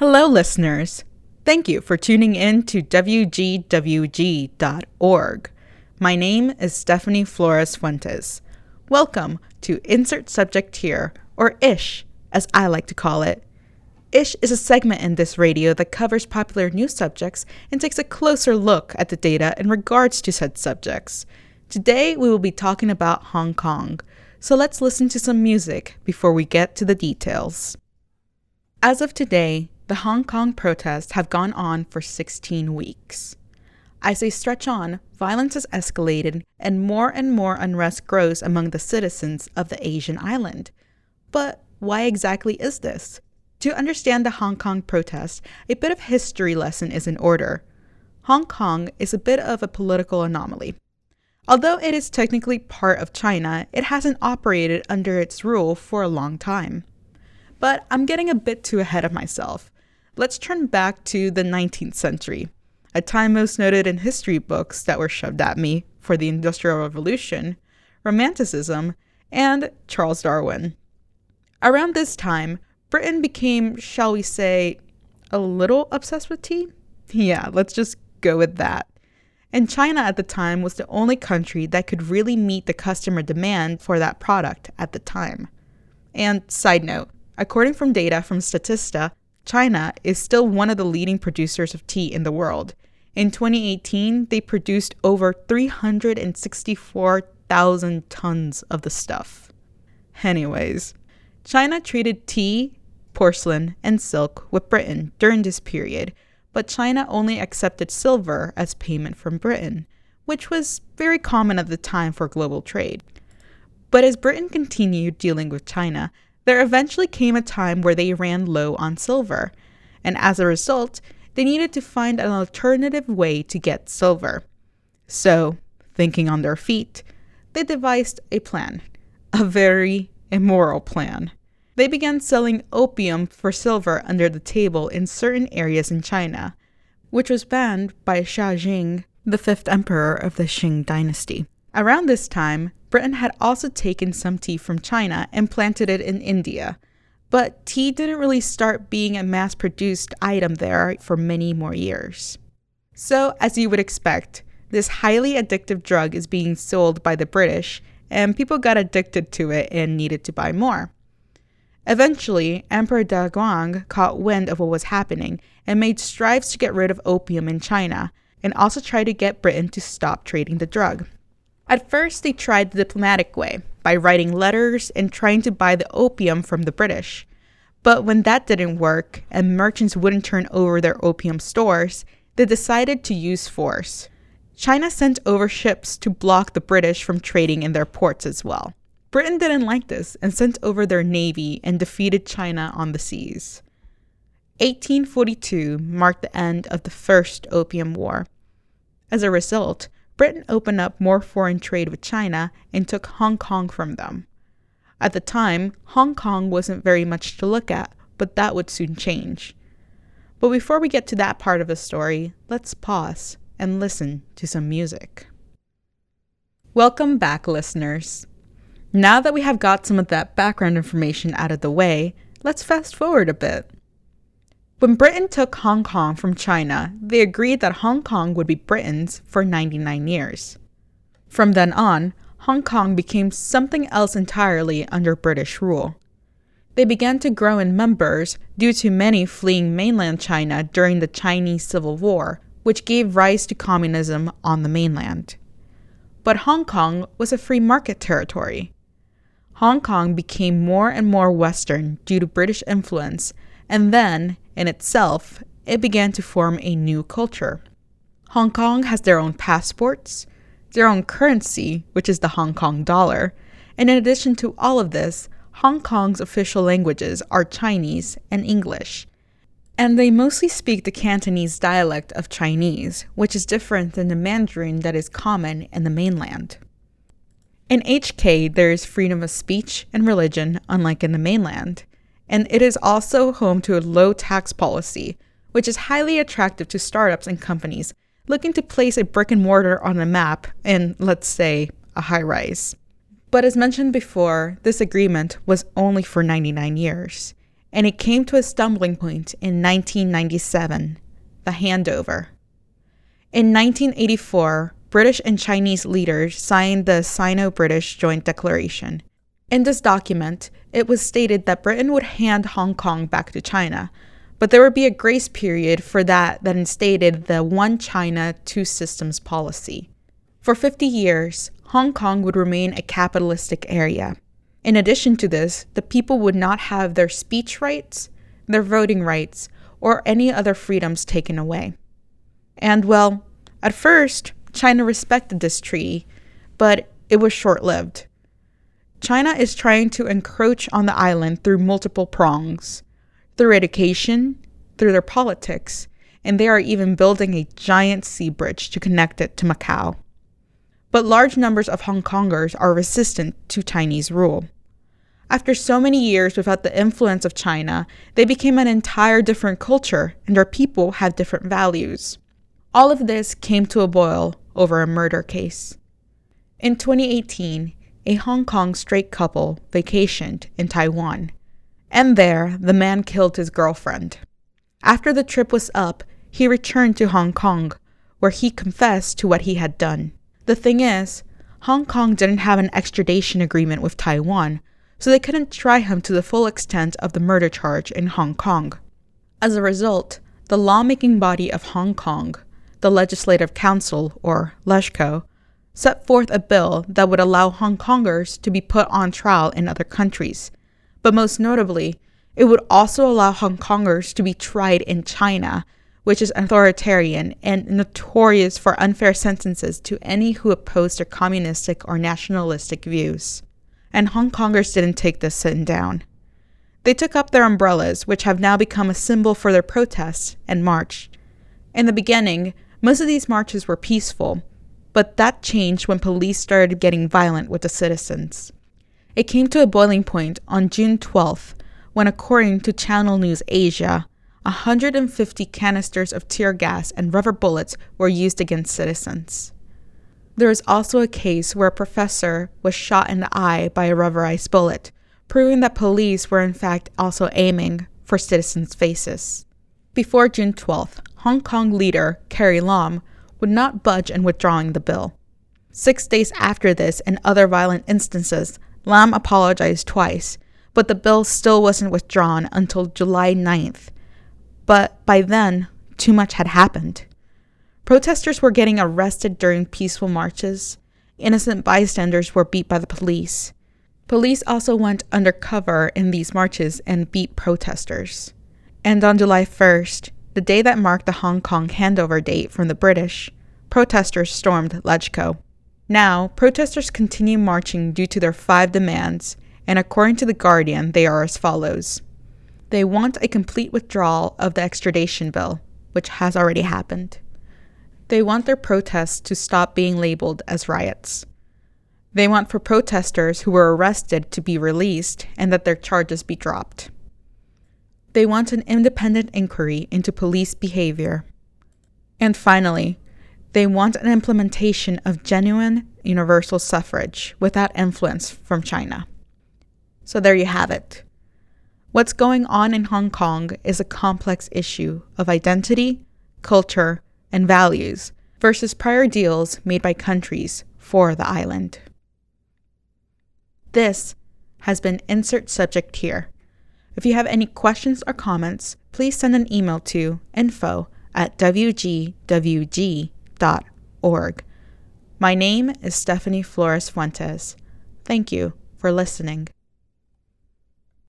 Hello, listeners. Thank you for tuning in to WGWG.org. My name is Stephanie Flores Fuentes. Welcome to Insert Subject Here, or ISH, as I like to call it. ISH is a segment in this radio that covers popular news subjects and takes a closer look at the data in regards to said subjects. Today, we will be talking about Hong Kong, so let's listen to some music before we get to the details. As of today, the Hong Kong protests have gone on for 16 weeks. As they stretch on, violence has escalated and more and more unrest grows among the citizens of the Asian island. But why exactly is this? To understand the Hong Kong protests, a bit of history lesson is in order. Hong Kong is a bit of a political anomaly. Although it is technically part of China, it hasn't operated under its rule for a long time. But I'm getting a bit too ahead of myself. Let's turn back to the 19th century, a time most noted in history books that were shoved at me for the Industrial Revolution, Romanticism, and Charles Darwin. Around this time, Britain became, shall we say, a little obsessed with tea? Yeah, let's just go with that. And China at the time was the only country that could really meet the customer demand for that product at the time. And side note, according from data from Statista, China is still one of the leading producers of tea in the world. In 2018, they produced over 364,000 tons of the stuff. Anyways, China traded tea porcelain, and silk with Britain during this period, but China only accepted silver as payment from Britain, which was very common at the time for global trade. But as Britain continued dealing with China, there eventually came a time where they ran low on silver, and as a result, they needed to find an alternative way to get silver. So, thinking on their feet, they devised a plan, a very immoral plan. They began selling opium for silver under the table in certain areas in China, which was banned by Jiaqing, the fifth emperor of the Qing dynasty. Around this time, Britain had also taken some tea from China and planted it in India. But tea didn't really start being a mass produced item there for many more years. So, as you would expect, this highly addictive drug is being sold by the British, and people got addicted to it and needed to buy more. Eventually, Emperor Daoguang caught wind of what was happening and made strives to get rid of opium in China and also tried to get Britain to stop trading the drug. At first, they tried the diplomatic way by writing letters and trying to buy the opium from the British. But when that didn't work and merchants wouldn't turn over their opium stores, they decided to use force. China sent over ships to block the British from trading in their ports as well. Britain didn't like this and sent over their navy and defeated China on the seas. 1842 marked the end of the First Opium War. As a result, Britain opened up more foreign trade with China and took Hong Kong from them. At the time, Hong Kong wasn't very much to look at, but that would soon change. But before we get to that part of the story, let's pause and listen to some music. Welcome back, listeners. Now that we have got some of that background information out of the way, let's fast forward a bit. When Britain took Hong Kong from China, they agreed that Hong Kong would be Britain's for 99 years. From then on, Hong Kong became something else entirely under British rule. They began to grow in numbers due to many fleeing mainland China during the Chinese Civil War, which gave rise to communism on the mainland. But Hong Kong was a free market territory. Hong Kong became more and more Western due to British influence, and then, in itself, it began to form a new culture. Hong Kong has their own passports, their own currency, which is the Hong Kong dollar, and in addition to all of this, Hong Kong's official languages are Chinese and English. And they mostly speak the Cantonese dialect of Chinese, which is different than the Mandarin that is common in the mainland. In HK, there is freedom of speech and religion, unlike in the mainland, and it is also home to a low tax policy, which is highly attractive to startups and companies looking to place a brick and mortar on a map in, let's say, a high rise. But as mentioned before, this agreement was only for 99 years. and it came to a stumbling point in 1997 the handover. In 1984, British and Chinese leaders signed the Sino British Joint Declaration. In this document, it was stated that Britain would hand Hong Kong back to China, but there would be a grace period for that that instated the One China, Two Systems policy. For 50 years, Hong Kong would remain a capitalistic area. In addition to this, the people would not have their speech rights, their voting rights, or any other freedoms taken away. And well, at first, China respected this treaty, but it was short lived. China is trying to encroach on the island through multiple prongs through education, through their politics, and they are even building a giant sea bridge to connect it to Macau. But large numbers of Hong Kongers are resistant to Chinese rule. After so many years without the influence of China, they became an entire different culture and their people have different values. All of this came to a boil over a murder case. In 2018, a Hong Kong straight couple vacationed in Taiwan, and there the man killed his girlfriend. After the trip was up, he returned to Hong Kong, where he confessed to what he had done. The thing is, Hong Kong didn't have an extradition agreement with Taiwan, so they couldn't try him to the full extent of the murder charge in Hong Kong. As a result, the lawmaking body of Hong Kong the Legislative Council, or LegCo, set forth a bill that would allow Hong Kongers to be put on trial in other countries. But most notably, it would also allow Hong Kongers to be tried in China, which is authoritarian and notorious for unfair sentences to any who oppose their communistic or nationalistic views. And Hong Kongers didn't take this sitting down. They took up their umbrellas, which have now become a symbol for their protests, and marched. In the beginning, most of these marches were peaceful, but that changed when police started getting violent with the citizens. It came to a boiling point on June 12th when, according to Channel News Asia, 150 canisters of tear gas and rubber bullets were used against citizens. There is also a case where a professor was shot in the eye by a rubberized bullet, proving that police were in fact also aiming for citizens' faces. Before June 12th, Hong Kong leader Carrie Lam would not budge in withdrawing the bill. Six days after this and other violent instances, Lam apologized twice, but the bill still wasn't withdrawn until July 9th. But by then, too much had happened. Protesters were getting arrested during peaceful marches. Innocent bystanders were beat by the police. Police also went undercover in these marches and beat protesters. And on July 1st, the day that marked the Hong Kong handover date from the British, protesters stormed LegCo. Now, protesters continue marching due to their five demands, and according to The Guardian, they are as follows. They want a complete withdrawal of the extradition bill, which has already happened. They want their protests to stop being labeled as riots. They want for protesters who were arrested to be released and that their charges be dropped. They want an independent inquiry into police behavior. And finally, they want an implementation of genuine universal suffrage without influence from China. So there you have it. What's going on in Hong Kong is a complex issue of identity, culture, and values versus prior deals made by countries for the island. This has been Insert Subject Here if you have any questions or comments, please send an email to info at wgwg.org. My name is Stephanie Flores Fuentes. Thank you for listening.